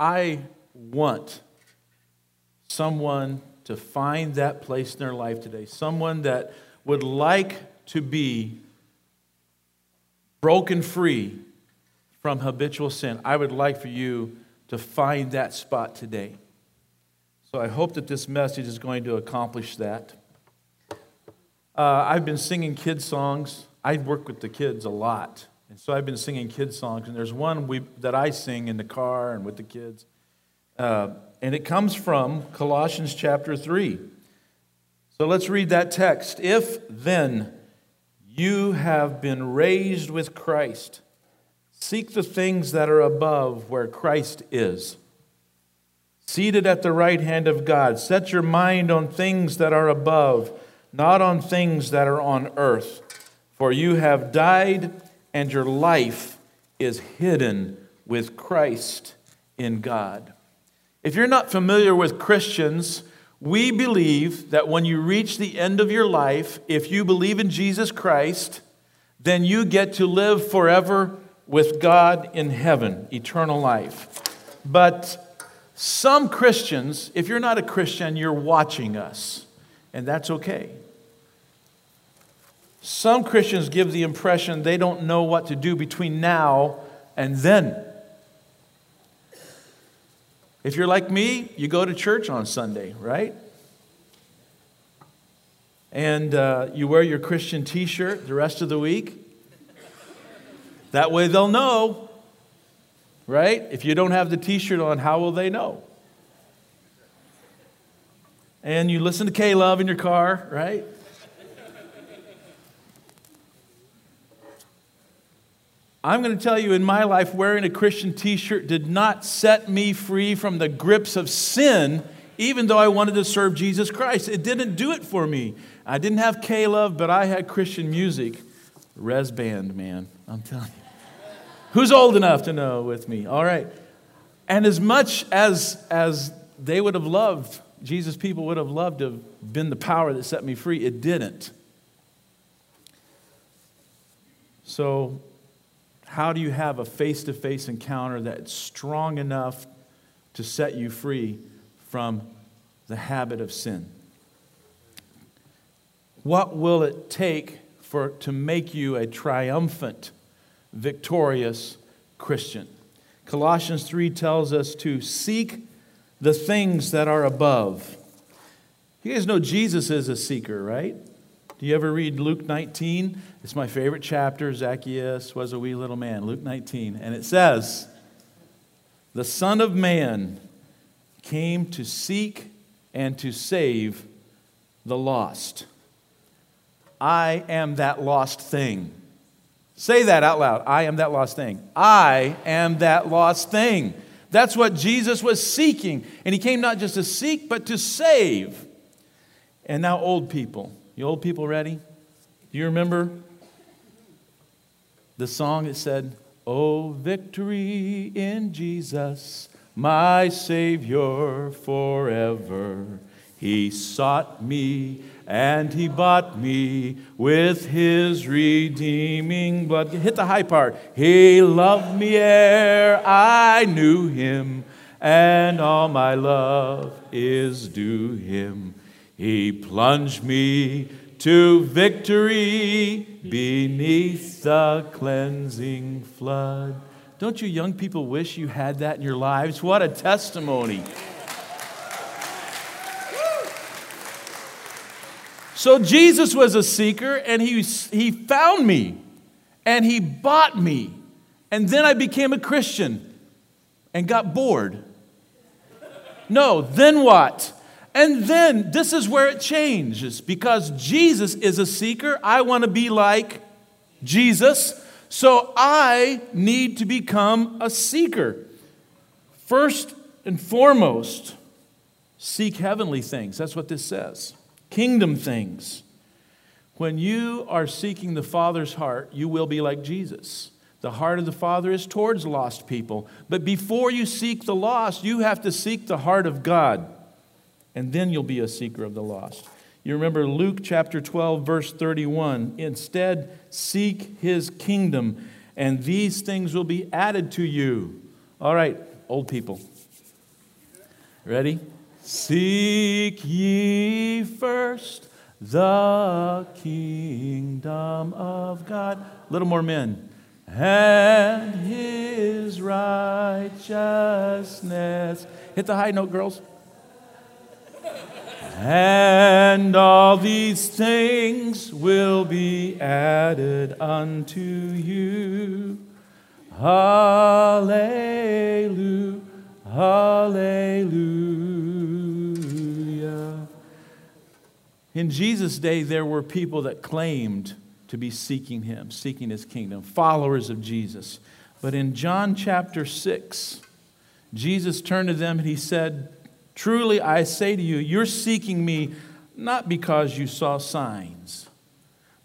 I want someone to find that place in their life today, someone that would like to be broken free from habitual sin. I would like for you to find that spot today. So I hope that this message is going to accomplish that. Uh, I've been singing kids' songs. I work with the kids a lot. And so I've been singing kids' songs. And there's one we, that I sing in the car and with the kids. Uh, and it comes from Colossians chapter 3. So let's read that text. If then you have been raised with Christ, seek the things that are above where Christ is, seated at the right hand of God. Set your mind on things that are above, not on things that are on earth. For you have died, and your life is hidden with Christ in God. If you're not familiar with Christians, we believe that when you reach the end of your life, if you believe in Jesus Christ, then you get to live forever with God in heaven, eternal life. But some Christians, if you're not a Christian, you're watching us, and that's okay. Some Christians give the impression they don't know what to do between now and then. If you're like me, you go to church on Sunday, right? And uh, you wear your Christian t shirt the rest of the week. That way they'll know, right? If you don't have the t shirt on, how will they know? And you listen to K Love in your car, right? I'm going to tell you in my life, wearing a Christian t shirt did not set me free from the grips of sin, even though I wanted to serve Jesus Christ. It didn't do it for me. I didn't have K Love, but I had Christian music. Rez Band, man. I'm telling you. Who's old enough to know with me? All right. And as much as, as they would have loved, Jesus' people would have loved to have been the power that set me free, it didn't. So how do you have a face to face encounter that's strong enough to set you free from the habit of sin? What will it take for, to make you a triumphant, victorious Christian? Colossians 3 tells us to seek the things that are above. You guys know Jesus is a seeker, right? Do you ever read Luke 19? It's my favorite chapter. Zacchaeus was a wee little man, Luke 19. And it says, The Son of Man came to seek and to save the lost. I am that lost thing. Say that out loud. I am that lost thing. I am that lost thing. That's what Jesus was seeking. And he came not just to seek, but to save. And now, old people. You old people ready? Do you remember the song that said, Oh, victory in Jesus, my Savior forever. He sought me and he bought me with his redeeming blood. Hit the high part. He loved me ere I knew him, and all my love is due him. He plunged me to victory beneath the cleansing flood. Don't you young people wish you had that in your lives? What a testimony. So Jesus was a seeker and he, he found me and he bought me. And then I became a Christian and got bored. No, then what? And then this is where it changes because Jesus is a seeker. I want to be like Jesus. So I need to become a seeker. First and foremost, seek heavenly things. That's what this says kingdom things. When you are seeking the Father's heart, you will be like Jesus. The heart of the Father is towards lost people. But before you seek the lost, you have to seek the heart of God and then you'll be a seeker of the lost. You remember Luke chapter 12, verse 31. Instead, seek his kingdom, and these things will be added to you. All right, old people, Ready? Seek ye first the kingdom of God. Little more men. And his righteousness. Hit the high note, girls. And all these things will be added unto you. Hallelujah. Hallelujah. In Jesus' day, there were people that claimed to be seeking him, seeking his kingdom, followers of Jesus. But in John chapter 6, Jesus turned to them and he said, Truly I say to you, you're seeking me not because you saw signs,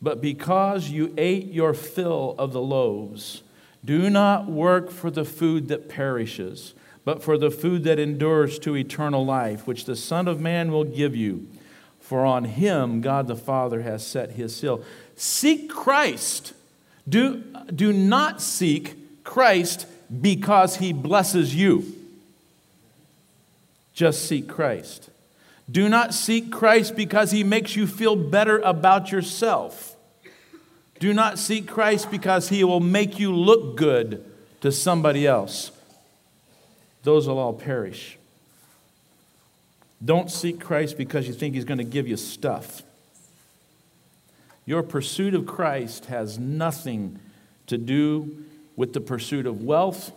but because you ate your fill of the loaves. Do not work for the food that perishes, but for the food that endures to eternal life, which the Son of Man will give you. For on him God the Father has set his seal. Seek Christ. Do, do not seek Christ because he blesses you. Just seek Christ. Do not seek Christ because he makes you feel better about yourself. Do not seek Christ because he will make you look good to somebody else. Those will all perish. Don't seek Christ because you think he's going to give you stuff. Your pursuit of Christ has nothing to do with the pursuit of wealth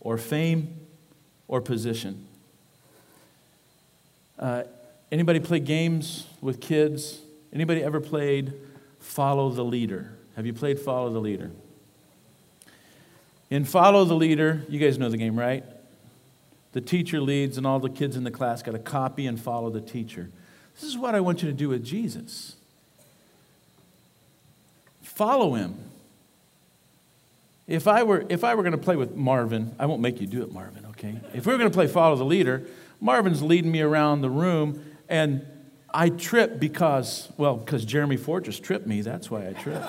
or fame or position. Uh, anybody play games with kids? Anybody ever played Follow the Leader? Have you played Follow the Leader? In Follow the Leader, you guys know the game, right? The teacher leads, and all the kids in the class got to copy and follow the teacher. This is what I want you to do with Jesus. Follow him. If I were, if I were going to play with Marvin, I won't make you do it, Marvin, okay? If we were going to play Follow the Leader, Marvin's leading me around the room, and I trip because, well, because Jeremy Fortress tripped me. That's why I tripped.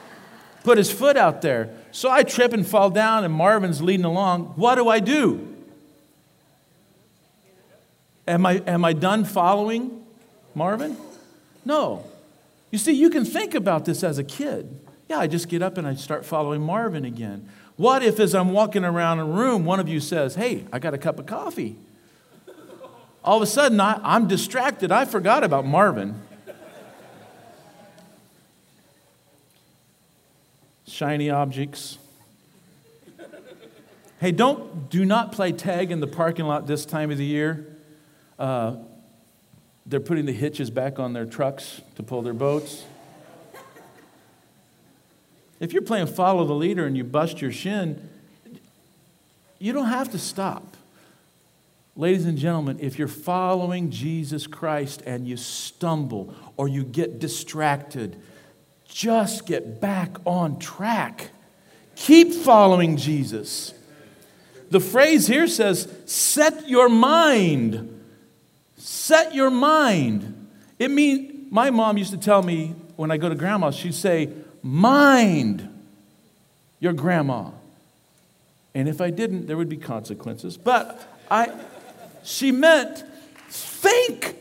Put his foot out there. So I trip and fall down, and Marvin's leading along. What do I do? Am I, am I done following Marvin? No. You see, you can think about this as a kid. Yeah, I just get up and I start following Marvin again. What if, as I'm walking around a room, one of you says, Hey, I got a cup of coffee? All of a sudden I, I'm distracted. I forgot about Marvin. Shiny objects. Hey, don't do not play tag in the parking lot this time of the year. Uh, they're putting the hitches back on their trucks to pull their boats. If you're playing follow the leader and you bust your shin, you don't have to stop. Ladies and gentlemen, if you're following Jesus Christ and you stumble or you get distracted, just get back on track. Keep following Jesus. The phrase here says, set your mind. Set your mind. It means, my mom used to tell me when I go to grandma, she'd say, mind your grandma. And if I didn't, there would be consequences. But I, she meant think.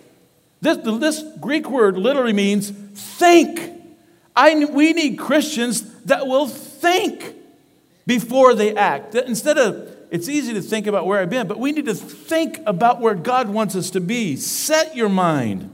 This, this Greek word literally means think. I, we need Christians that will think before they act. Instead of, it's easy to think about where I've been, but we need to think about where God wants us to be. Set your mind.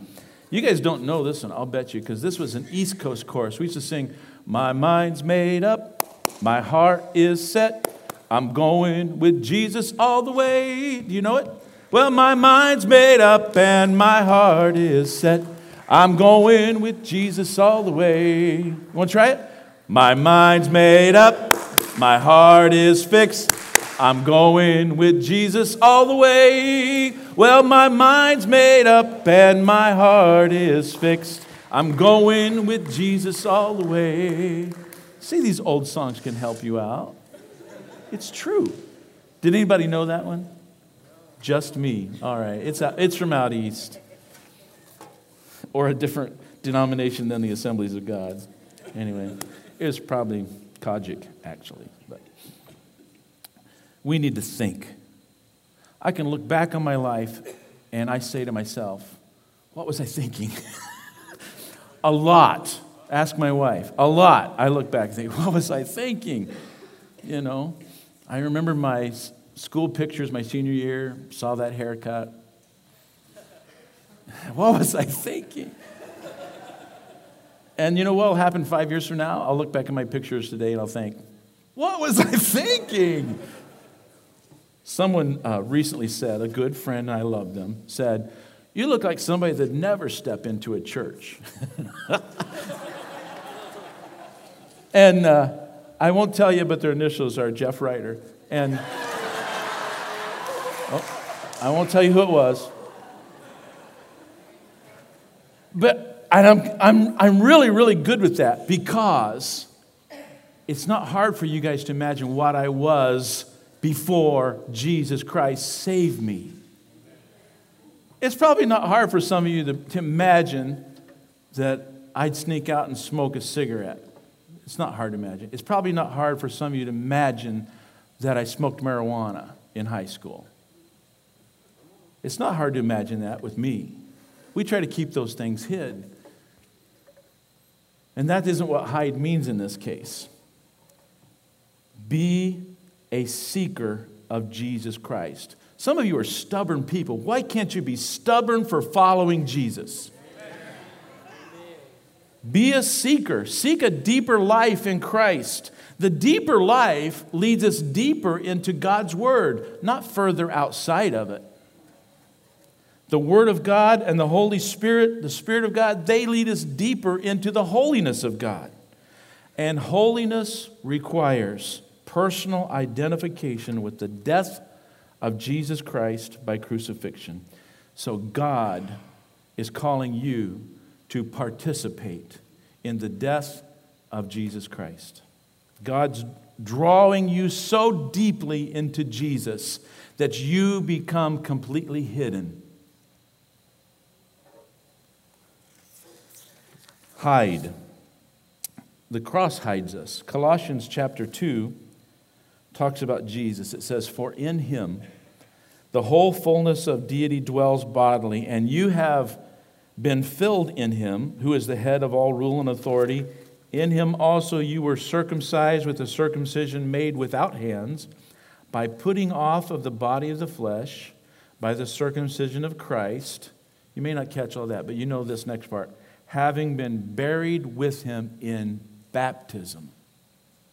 You guys don't know this one, I'll bet you, because this was an East Coast chorus. We used to sing, My mind's made up, my heart is set, I'm going with Jesus all the way. Do you know it? Well, my mind's made up and my heart is set. I'm going with Jesus all the way. Want to try it? My mind's made up, my heart is fixed. I'm going with Jesus all the way. Well, my mind's made up and my heart is fixed. I'm going with Jesus all the way. See, these old songs can help you out. It's true. Did anybody know that one? Just me. All right. It's, out, it's from out east. Or a different denomination than the Assemblies of God. Anyway, it was probably COGIC, actually. But we need to think. I can look back on my life and I say to myself, what was I thinking? a lot. Ask my wife. A lot. I look back and think, what was I thinking? You know, I remember my school pictures my senior year, saw that haircut. What was I thinking? And you know what will happen five years from now? I'll look back at my pictures today and I'll think, what was I thinking? Someone uh, recently said, a good friend, I love them, said, You look like somebody that'd never step into a church. and uh, I won't tell you, but their initials are Jeff Ryder. And I won't tell you who it was. But I'm, I'm, I'm really, really good with that because it's not hard for you guys to imagine what I was before Jesus Christ saved me. It's probably not hard for some of you to, to imagine that I'd sneak out and smoke a cigarette. It's not hard to imagine. It's probably not hard for some of you to imagine that I smoked marijuana in high school. It's not hard to imagine that with me. We try to keep those things hid. And that isn't what hide means in this case. Be a seeker of Jesus Christ. Some of you are stubborn people. Why can't you be stubborn for following Jesus? Be a seeker. Seek a deeper life in Christ. The deeper life leads us deeper into God's Word, not further outside of it. The Word of God and the Holy Spirit, the Spirit of God, they lead us deeper into the holiness of God. And holiness requires personal identification with the death of Jesus Christ by crucifixion. So God is calling you to participate in the death of Jesus Christ. God's drawing you so deeply into Jesus that you become completely hidden hide. The cross hides us. Colossians chapter 2 talks about Jesus. It says, For in him the whole fullness of deity dwells bodily, and you have been filled in him, who is the head of all rule and authority. In him also you were circumcised with a circumcision made without hands, by putting off of the body of the flesh, by the circumcision of Christ. You may not catch all that, but you know this next part having been buried with him in baptism.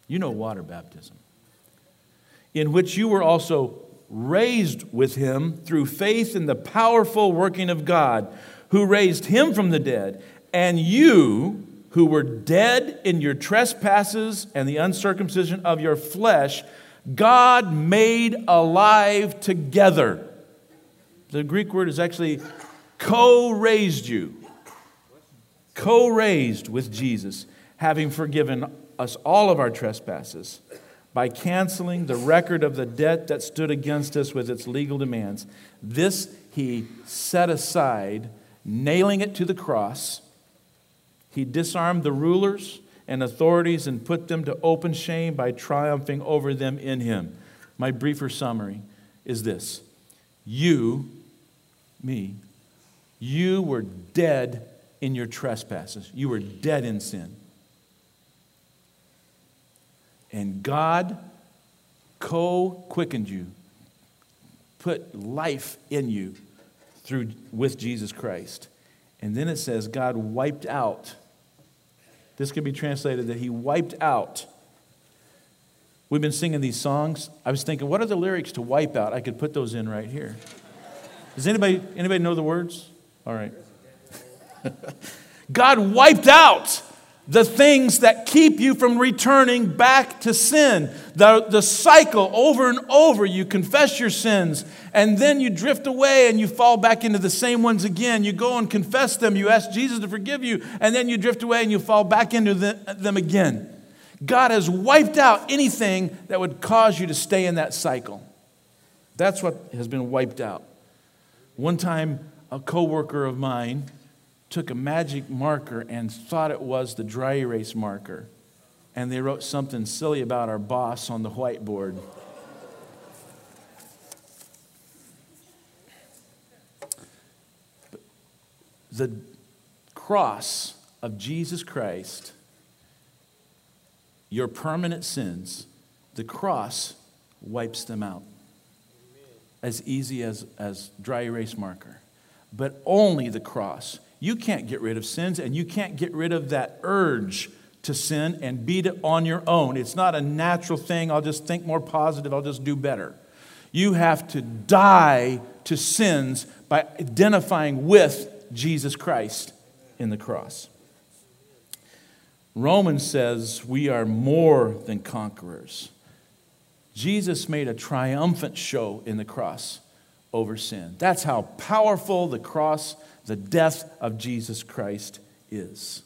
You know water baptism. In which you were also raised with him through faith in the powerful working of God, who raised him from the dead. And you, who were dead in your trespasses and the uncircumcision of your flesh, God made alive together. The Greek word is actually co raised you co raised with Jesus, having forgiven us all of our trespasses by canceling the record of the debt that stood against us with its legal demands. This he set aside, nailing it to the cross. He disarmed the rulers and authorities and put them to open shame by triumphing over them in him. My briefer summary is this You, me, you were dead in your trespasses. You were dead in sin. And God co quickened you, put life in you through, with Jesus Christ. And then it says God wiped out. This could be translated that He wiped out. We've been singing these songs. I was thinking, what are the lyrics to wipe out? I could put those in right here. Does anybody, anybody know the words? All right. God wiped out the things that keep you from returning back to sin. The, the cycle over and over, you confess your sins, and then you drift away and you fall back into the same ones again. You go and confess them, you ask Jesus to forgive you, and then you drift away and you fall back into the, them again. God has wiped out anything that would cause you to stay in that cycle. That's what has been wiped out. One time, a coworker of mine, took a magic marker and thought it was the dry erase marker. And they wrote something silly about our boss on the whiteboard. the cross of Jesus Christ, your permanent sins, the cross wipes them out. As easy as, as dry erase marker. But only the cross you can't get rid of sins and you can't get rid of that urge to sin and beat it on your own. It's not a natural thing. I'll just think more positive, I'll just do better. You have to die to sins by identifying with Jesus Christ in the cross. Romans says we are more than conquerors. Jesus made a triumphant show in the cross over sin. That's how powerful the cross, the death of Jesus Christ is.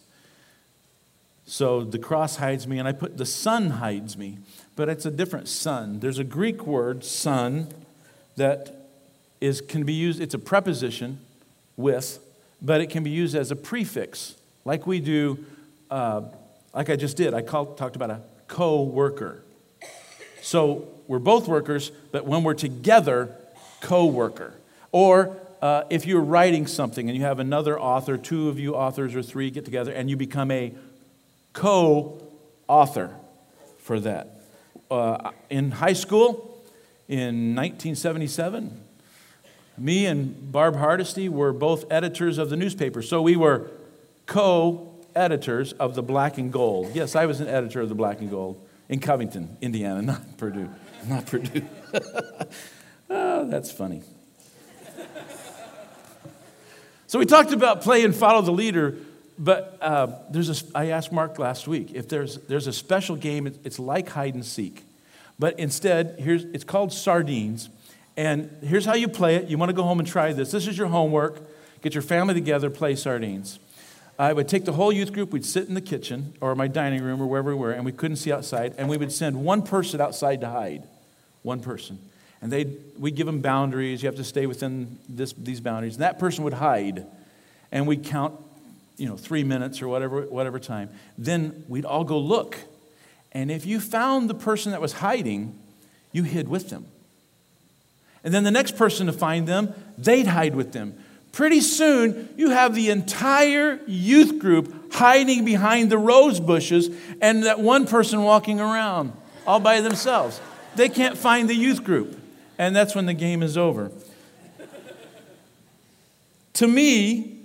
So the cross hides me, and I put the sun hides me, but it's a different sun. There's a Greek word, sun, that is, can be used, it's a preposition with, but it can be used as a prefix, like we do, uh, like I just did. I called, talked about a co worker. So we're both workers, but when we're together, co worker. Or uh, if you're writing something and you have another author, two of you authors or three get together and you become a co author for that. Uh, in high school, in 1977, me and Barb Hardesty were both editors of the newspaper. So we were co editors of the Black and Gold. Yes, I was an editor of the Black and Gold in Covington, Indiana, not Purdue. Not Purdue. oh, that's funny. So we talked about play and follow the leader, but uh, there's a, I asked Mark last week if there's, there's a special game, it's like hide and seek. But instead, here's, it's called sardines. And here's how you play it. You want to go home and try this. This is your homework. Get your family together, play sardines. I would take the whole youth group, we'd sit in the kitchen or my dining room or wherever we were, and we couldn't see outside, and we would send one person outside to hide. One person. And they we'd give them boundaries. You have to stay within this, these boundaries. And that person would hide. And we'd count, you know, three minutes or whatever, whatever time. Then we'd all go look. And if you found the person that was hiding, you hid with them. And then the next person to find them, they'd hide with them. Pretty soon, you have the entire youth group hiding behind the rose bushes and that one person walking around all by themselves. They can't find the youth group. And that's when the game is over. to me,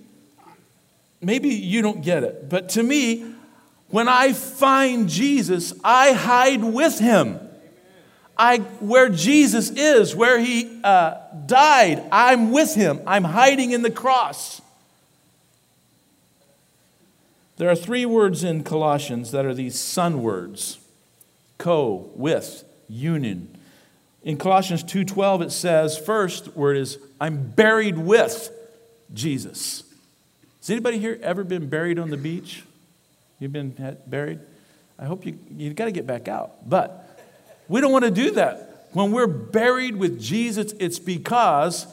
maybe you don't get it, but to me, when I find Jesus, I hide with him. I, where Jesus is, where he uh, died, I'm with him. I'm hiding in the cross. There are three words in Colossians that are these sun words co, with, union. In Colossians 2:12 it says first word is I'm buried with Jesus. Has anybody here ever been buried on the beach? You've been buried? I hope you you got to get back out. But we don't want to do that. When we're buried with Jesus, it's because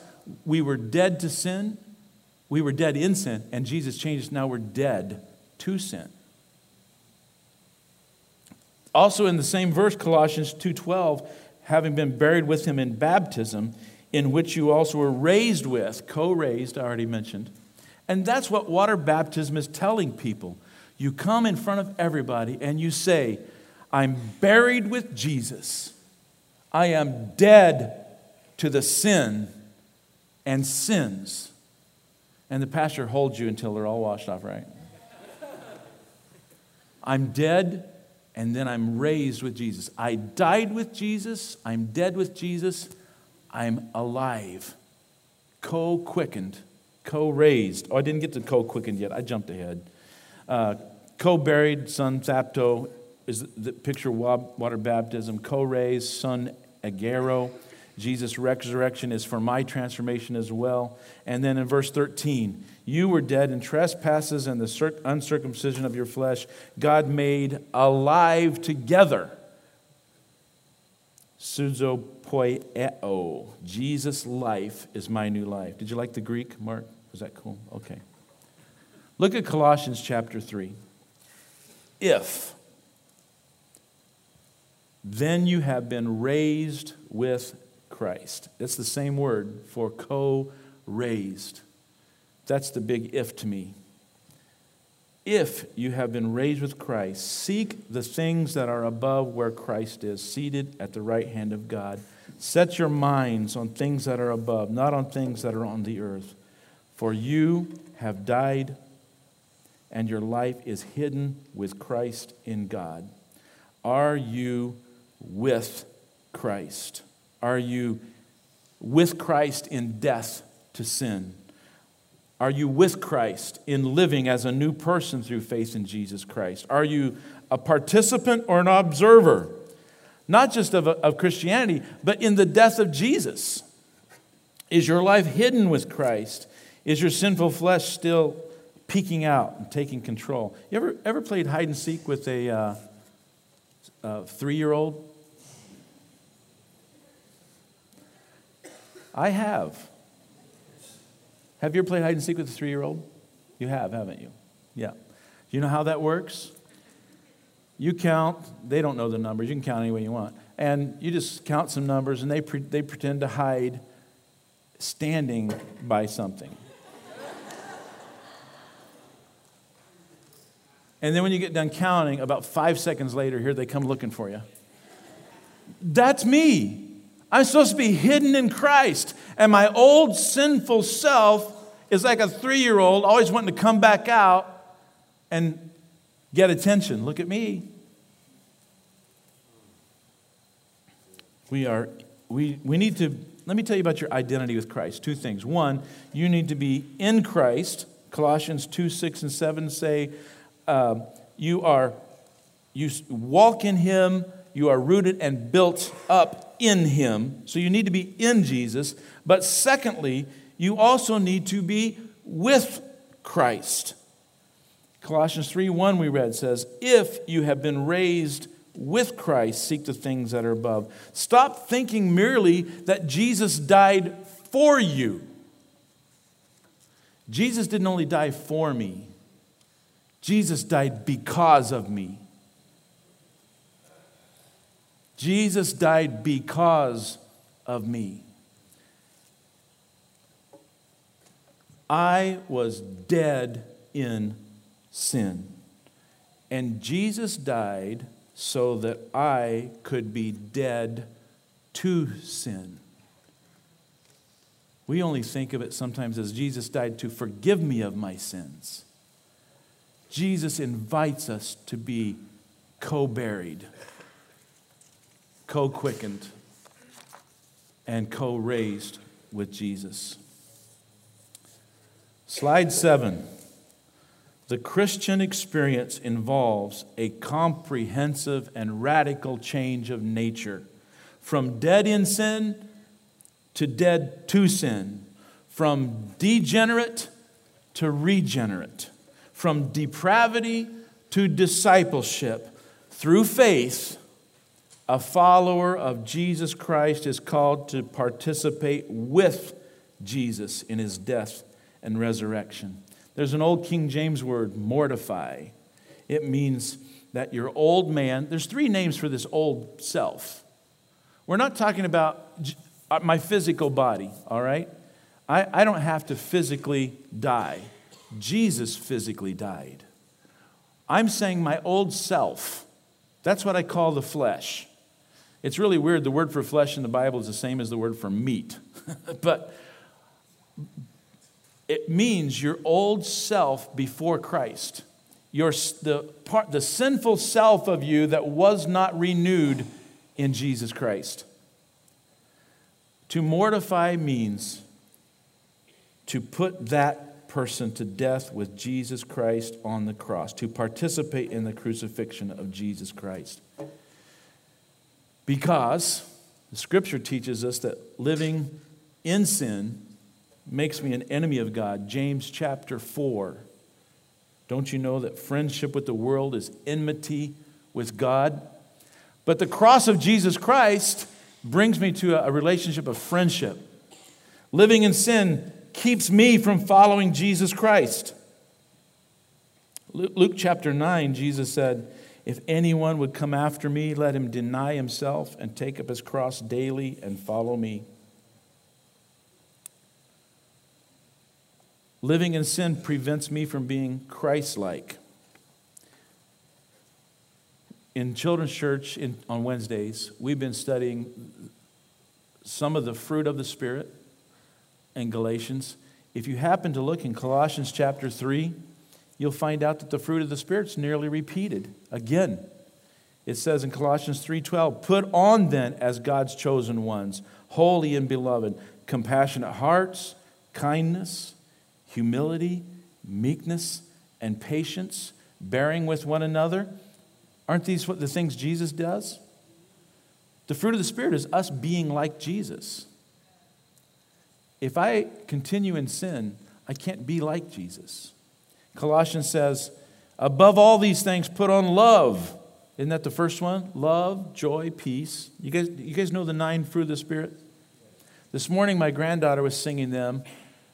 we were dead to sin. We were dead in sin, and Jesus changed us. Now we're dead to sin. Also in the same verse, Colossians 2:12, having been buried with him in baptism, in which you also were raised with, co-raised, I already mentioned. And that's what water baptism is telling people. You come in front of everybody and you say, I'm buried with Jesus. I am dead to the sin and sins. And the pastor holds you until they're all washed off, right? I'm dead and then I'm raised with Jesus. I died with Jesus. I'm dead with Jesus. I'm alive. Co quickened, co raised. Oh, I didn't get to co quickened yet. I jumped ahead. Uh, co buried, sun thapto, is the picture water baptism, co-raised, sun agero. Jesus' resurrection is for my transformation as well. And then in verse 13, you were dead in trespasses and the uncircumcision of your flesh, God made alive together. Suzo poieo. Jesus' life is my new life. Did you like the Greek, Mark? Was that cool? Okay. Look at Colossians chapter 3. If then you have been raised with Christ. It's the same word for co raised. That's the big if to me. If you have been raised with Christ, seek the things that are above where Christ is, seated at the right hand of God. Set your minds on things that are above, not on things that are on the earth. For you have died, and your life is hidden with Christ in God. Are you with Christ? Are you with Christ in death to sin? Are you with Christ in living as a new person through faith in Jesus Christ? Are you a participant or an observer? Not just of, of Christianity, but in the death of Jesus. Is your life hidden with Christ? Is your sinful flesh still peeking out and taking control? You ever, ever played hide and seek with a, uh, a three year old? I have. Have you ever played hide and seek with a three year old? You have, haven't you? Yeah. Do you know how that works? You count, they don't know the numbers, you can count any way you want. And you just count some numbers, and they, pre- they pretend to hide standing by something. and then when you get done counting, about five seconds later, here they come looking for you. That's me. I'm supposed to be hidden in Christ. And my old sinful self is like a three year old always wanting to come back out and get attention. Look at me. We are, we, we need to, let me tell you about your identity with Christ. Two things. One, you need to be in Christ. Colossians 2 6 and 7 say, uh, you are, you walk in Him, you are rooted and built up in him. So you need to be in Jesus. But secondly, you also need to be with Christ. Colossians 3 1 we read says, If you have been raised with Christ, seek the things that are above. Stop thinking merely that Jesus died for you. Jesus didn't only die for me, Jesus died because of me. Jesus died because of me. I was dead in sin. And Jesus died so that I could be dead to sin. We only think of it sometimes as Jesus died to forgive me of my sins. Jesus invites us to be co buried co quickened and co raised with Jesus. Slide seven. The Christian experience involves a comprehensive and radical change of nature from dead in sin to dead to sin, from degenerate to regenerate, from depravity to discipleship through faith a follower of Jesus Christ is called to participate with Jesus in his death and resurrection. There's an old King James word, mortify. It means that your old man, there's three names for this old self. We're not talking about uh, my physical body, all right? I, I don't have to physically die. Jesus physically died. I'm saying my old self. That's what I call the flesh. It's really weird. The word for flesh in the Bible is the same as the word for meat. but it means your old self before Christ. Your, the, part, the sinful self of you that was not renewed in Jesus Christ. To mortify means to put that person to death with Jesus Christ on the cross, to participate in the crucifixion of Jesus Christ. Because the scripture teaches us that living in sin makes me an enemy of God. James chapter 4. Don't you know that friendship with the world is enmity with God? But the cross of Jesus Christ brings me to a relationship of friendship. Living in sin keeps me from following Jesus Christ. Luke chapter 9, Jesus said, if anyone would come after me, let him deny himself and take up his cross daily and follow me. Living in sin prevents me from being Christ like. In children's church in, on Wednesdays, we've been studying some of the fruit of the Spirit in Galatians. If you happen to look in Colossians chapter 3, you'll find out that the fruit of the Spirit's nearly repeated again. It says in Colossians 3:12, "Put on then as God's chosen ones, holy and beloved, compassionate hearts, kindness, humility, meekness, and patience, bearing with one another." Aren't these what the things Jesus does? The fruit of the Spirit is us being like Jesus. If I continue in sin, I can't be like Jesus. Colossians says, above all these things, put on love. Isn't that the first one? Love, joy, peace. You guys, you guys know the nine fruit of the Spirit? This morning, my granddaughter was singing them,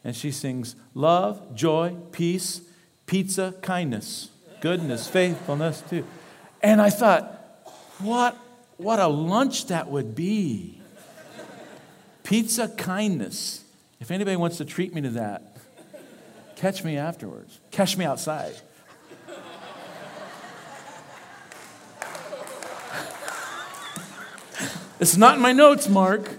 and she sings love, joy, peace, pizza, kindness, goodness, faithfulness, too. And I thought, what, what a lunch that would be. Pizza, kindness. If anybody wants to treat me to that, Catch me afterwards. Catch me outside. it's not in my notes, Mark.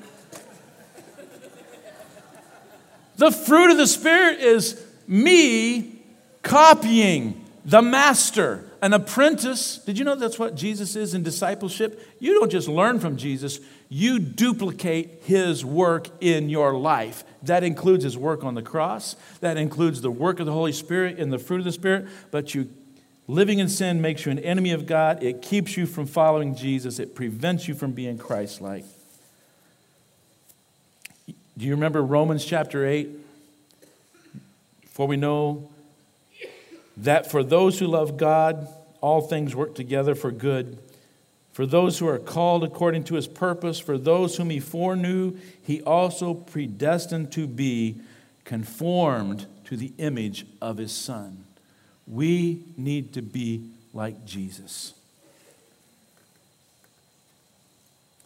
The fruit of the Spirit is me copying the master, an apprentice. Did you know that's what Jesus is in discipleship? You don't just learn from Jesus, you duplicate his work in your life. That includes his work on the cross, that includes the work of the Holy Spirit and the fruit of the Spirit, but you living in sin makes you an enemy of God. It keeps you from following Jesus. It prevents you from being Christ-like. Do you remember Romans chapter 8? For we know that for those who love God, all things work together for good. For those who are called according to his purpose, for those whom he foreknew, he also predestined to be conformed to the image of his Son. We need to be like Jesus.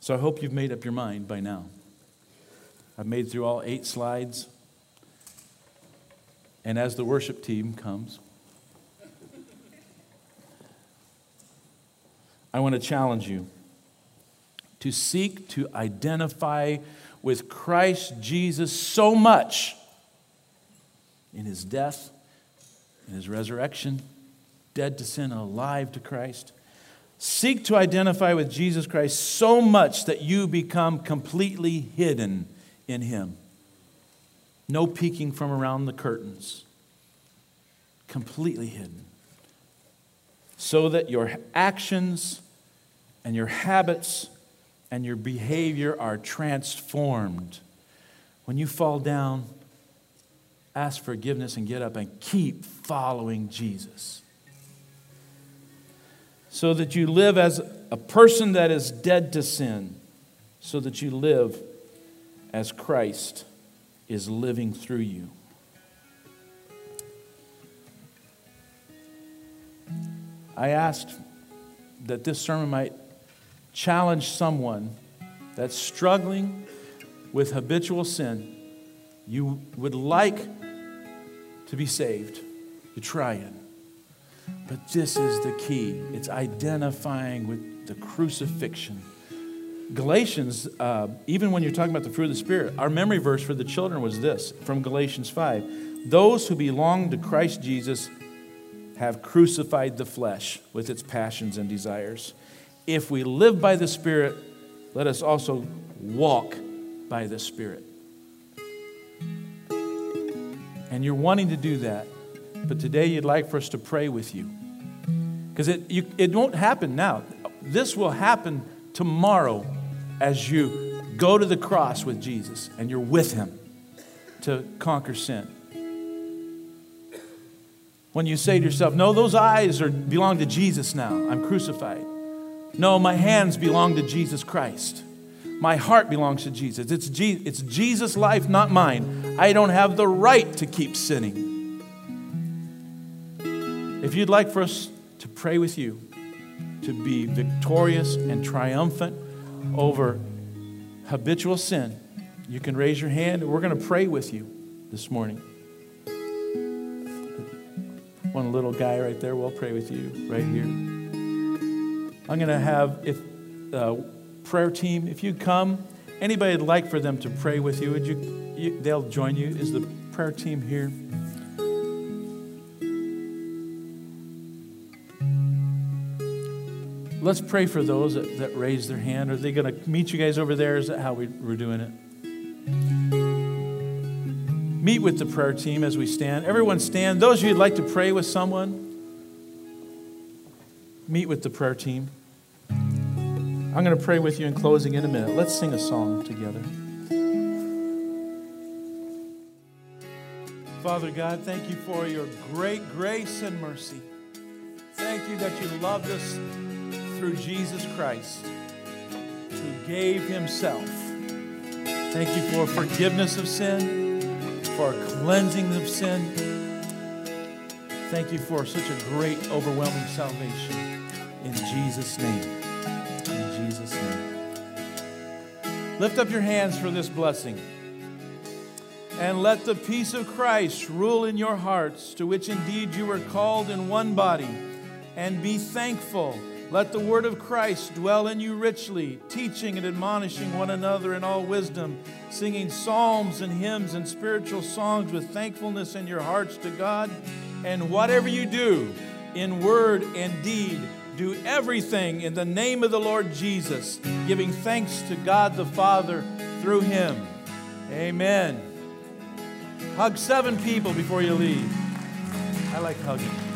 So I hope you've made up your mind by now. I've made through all eight slides. And as the worship team comes, I want to challenge you to seek to identify with Christ Jesus so much in his death, in his resurrection, dead to sin, alive to Christ. Seek to identify with Jesus Christ so much that you become completely hidden in him. No peeking from around the curtains. Completely hidden so that your actions and your habits and your behavior are transformed. When you fall down, ask forgiveness and get up and keep following Jesus. So that you live as a person that is dead to sin, so that you live as Christ is living through you. I asked that this sermon might challenge someone that's struggling with habitual sin. You would like to be saved. You try it. But this is the key it's identifying with the crucifixion. Galatians, uh, even when you're talking about the fruit of the Spirit, our memory verse for the children was this from Galatians 5 Those who belong to Christ Jesus have crucified the flesh with its passions and desires. If we live by the Spirit, let us also walk by the Spirit. And you're wanting to do that, but today you'd like for us to pray with you. Because it, it won't happen now. This will happen tomorrow as you go to the cross with Jesus and you're with Him to conquer sin. When you say to yourself, No, those eyes are, belong to Jesus now. I'm crucified. No, my hands belong to Jesus Christ. My heart belongs to Jesus. It's, Je- it's Jesus' life, not mine. I don't have the right to keep sinning. If you'd like for us to pray with you, to be victorious and triumphant over habitual sin, you can raise your hand and we're going to pray with you this morning. One little guy right there. We'll pray with you right here. I'm going to have if uh, prayer team. If you come, anybody would like for them to pray with you, would you, you? They'll join you. Is the prayer team here? Let's pray for those that, that raise their hand. Are they going to meet you guys over there? Is that how we, we're doing it? Meet with the prayer team as we stand. Everyone stand. Those of you who'd like to pray with someone, meet with the prayer team. I'm going to pray with you in closing in a minute. Let's sing a song together. Father God, thank you for your great grace and mercy. Thank you that you loved us through Jesus Christ, who gave himself. Thank you for forgiveness of sin, for cleansing of sin. Thank you for such a great, overwhelming salvation. In Jesus' name. In Jesus' name. Lift up your hands for this blessing. And let the peace of Christ rule in your hearts, to which indeed you were called in one body, and be thankful. Let the word of Christ dwell in you richly, teaching and admonishing one another in all wisdom, singing psalms and hymns and spiritual songs with thankfulness in your hearts to God. And whatever you do, in word and deed, do everything in the name of the Lord Jesus, giving thanks to God the Father through him. Amen. Hug seven people before you leave. I like hugging.